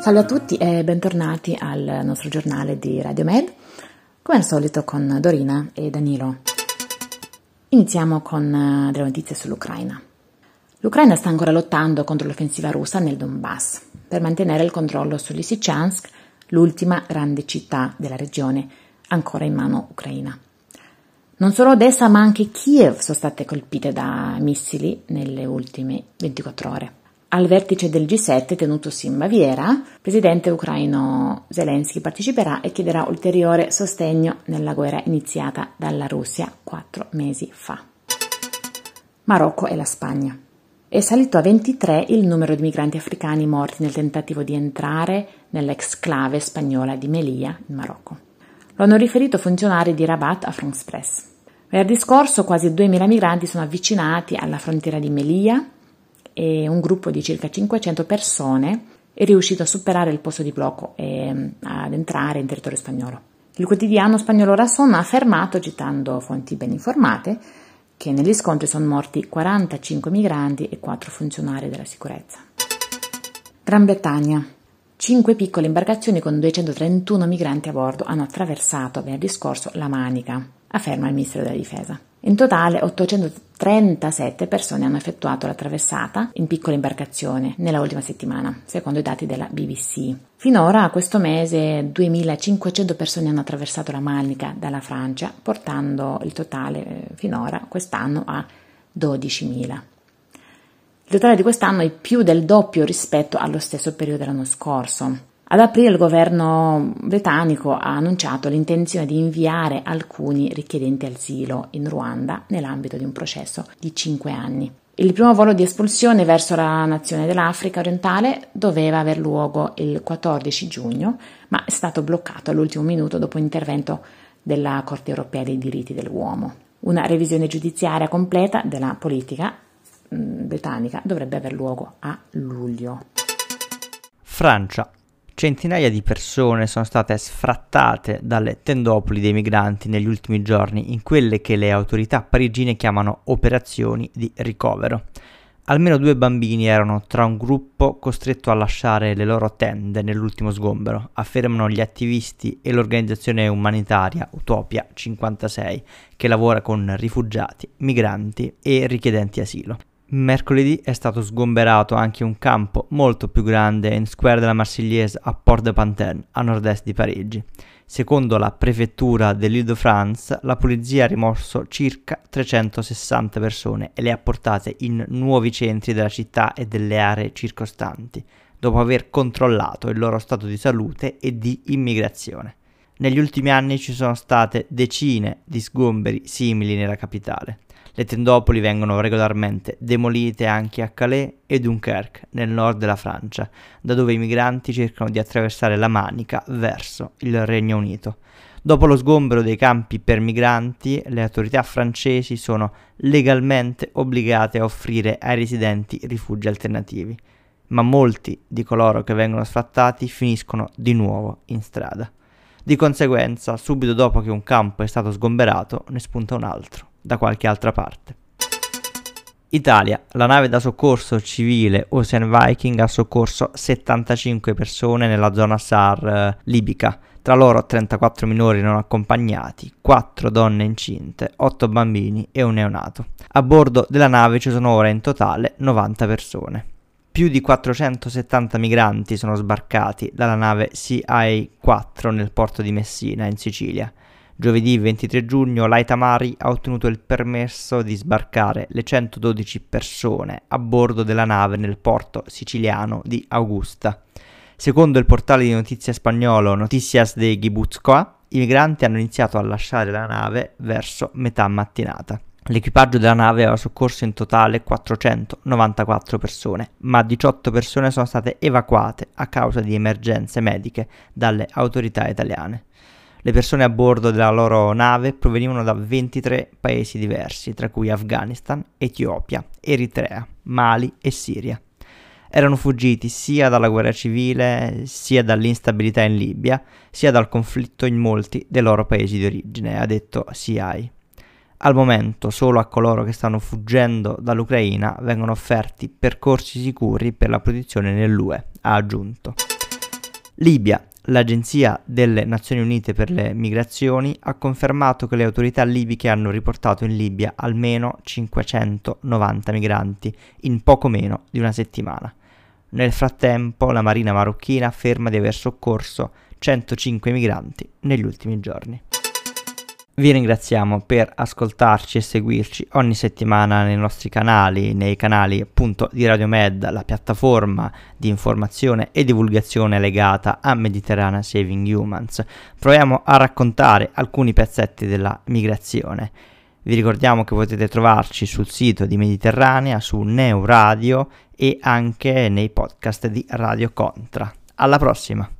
Salve a tutti e bentornati al nostro giornale di Radio Med, come al solito con Dorina e Danilo. Iniziamo con eh, delle notizie sull'Ucraina. L'Ucraina sta ancora lottando contro l'offensiva russa nel Donbass per mantenere il controllo su Lysychansk, l'ultima grande città della regione ancora in mano ucraina. Non solo Odessa ma anche Kiev sono state colpite da missili nelle ultime 24 ore. Al vertice del G7 tenutosi in Baviera, il presidente ucraino Zelensky parteciperà e chiederà ulteriore sostegno nella guerra iniziata dalla Russia quattro mesi fa. Marocco e la Spagna. È salito a 23 il numero di migranti africani morti nel tentativo di entrare nell'exclave spagnola di Melilla, in Marocco. Lo hanno riferito funzionari di Rabat a France Press. Venerdì scorso quasi 2.000 migranti sono avvicinati alla frontiera di Melilla e un gruppo di circa 500 persone è riuscito a superare il posto di blocco e mm, ad entrare in territorio spagnolo. Il quotidiano spagnolo Rasson ha affermato, citando fonti ben informate, che negli scontri sono morti 45 migranti e 4 funzionari della sicurezza. Gran Bretagna. Cinque piccole imbarcazioni con 231 migranti a bordo hanno attraversato venerdì scorso la Manica, afferma il Ministero della Difesa. In totale 837 persone hanno effettuato la traversata in piccole imbarcazioni nella ultima settimana, secondo i dati della BBC. Finora, questo mese, 2500 persone hanno attraversato la Manica dalla Francia, portando il totale eh, finora quest'anno a 12.000. Il totale di quest'anno è più del doppio rispetto allo stesso periodo dell'anno scorso. Ad aprile il governo britannico ha annunciato l'intenzione di inviare alcuni richiedenti asilo in Ruanda nell'ambito di un processo di cinque anni. Il primo volo di espulsione verso la nazione dell'Africa orientale doveva aver luogo il 14 giugno, ma è stato bloccato all'ultimo minuto dopo l'intervento della Corte europea dei diritti dell'uomo. Una revisione giudiziaria completa della politica britannica dovrebbe aver luogo a luglio. Francia. Centinaia di persone sono state sfrattate dalle tendopoli dei migranti negli ultimi giorni in quelle che le autorità parigine chiamano operazioni di ricovero. Almeno due bambini erano tra un gruppo costretto a lasciare le loro tende nell'ultimo sgombero, affermano gli attivisti e l'organizzazione umanitaria Utopia 56, che lavora con rifugiati, migranti e richiedenti asilo. Mercoledì è stato sgomberato anche un campo molto più grande in Square de la Marseillaise a Port-de-Pantin, a nord-est di Parigi. Secondo la prefettura dell'Île-de-France, la polizia ha rimosso circa 360 persone e le ha portate in nuovi centri della città e delle aree circostanti, dopo aver controllato il loro stato di salute e di immigrazione. Negli ultimi anni ci sono state decine di sgomberi simili nella capitale. Le tendopoli vengono regolarmente demolite anche a Calais e Dunkerque, nel nord della Francia, da dove i migranti cercano di attraversare la Manica verso il Regno Unito. Dopo lo sgombero dei campi per migranti, le autorità francesi sono legalmente obbligate a offrire ai residenti rifugi alternativi, ma molti di coloro che vengono sfrattati finiscono di nuovo in strada. Di conseguenza, subito dopo che un campo è stato sgomberato, ne spunta un altro da qualche altra parte. Italia, la nave da soccorso civile Ocean Viking ha soccorso 75 persone nella zona SAR eh, libica, tra loro 34 minori non accompagnati, 4 donne incinte, 8 bambini e un neonato. A bordo della nave ci sono ora in totale 90 persone. Più di 470 migranti sono sbarcati dalla nave CI-4 nel porto di Messina, in Sicilia. Giovedì 23 giugno l'Aita Mari ha ottenuto il permesso di sbarcare le 112 persone a bordo della nave nel porto siciliano di Augusta. Secondo il portale di notizie spagnolo Noticias de Guipúzcoa, i migranti hanno iniziato a lasciare la nave verso metà mattinata. L'equipaggio della nave aveva soccorso in totale 494 persone, ma 18 persone sono state evacuate a causa di emergenze mediche dalle autorità italiane. Le persone a bordo della loro nave provenivano da 23 paesi diversi, tra cui Afghanistan, Etiopia, Eritrea, Mali e Siria. Erano fuggiti sia dalla guerra civile, sia dall'instabilità in Libia, sia dal conflitto in molti dei loro paesi di origine, ha detto CI. Al momento solo a coloro che stanno fuggendo dall'Ucraina vengono offerti percorsi sicuri per la protezione nell'UE, ha aggiunto. Libia. L'Agenzia delle Nazioni Unite per le Migrazioni ha confermato che le autorità libiche hanno riportato in Libia almeno 590 migranti in poco meno di una settimana. Nel frattempo la Marina marocchina afferma di aver soccorso 105 migranti negli ultimi giorni. Vi ringraziamo per ascoltarci e seguirci ogni settimana nei nostri canali, nei canali appunto di Radio Med, la piattaforma di informazione e divulgazione legata a Mediterranean Saving Humans. Proviamo a raccontare alcuni pezzetti della migrazione. Vi ricordiamo che potete trovarci sul sito di Mediterranea, su Neo Radio e anche nei podcast di Radio Contra. Alla prossima!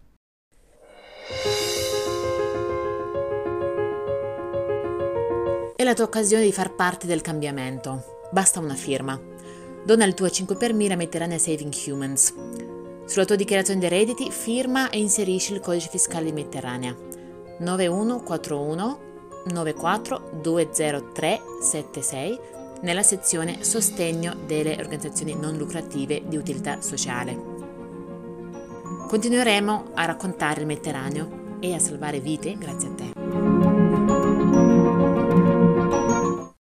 La tua occasione di far parte del cambiamento. Basta una firma. Dona il tuo 5 per 1000 Mediterranea Saving Humans. Sulla tua dichiarazione dei redditi firma e inserisci il codice fiscale di Mediterranea 9141 94 20376 nella sezione Sostegno delle organizzazioni non lucrative di utilità sociale. Continueremo a raccontare il Mediterraneo e a salvare vite grazie a te.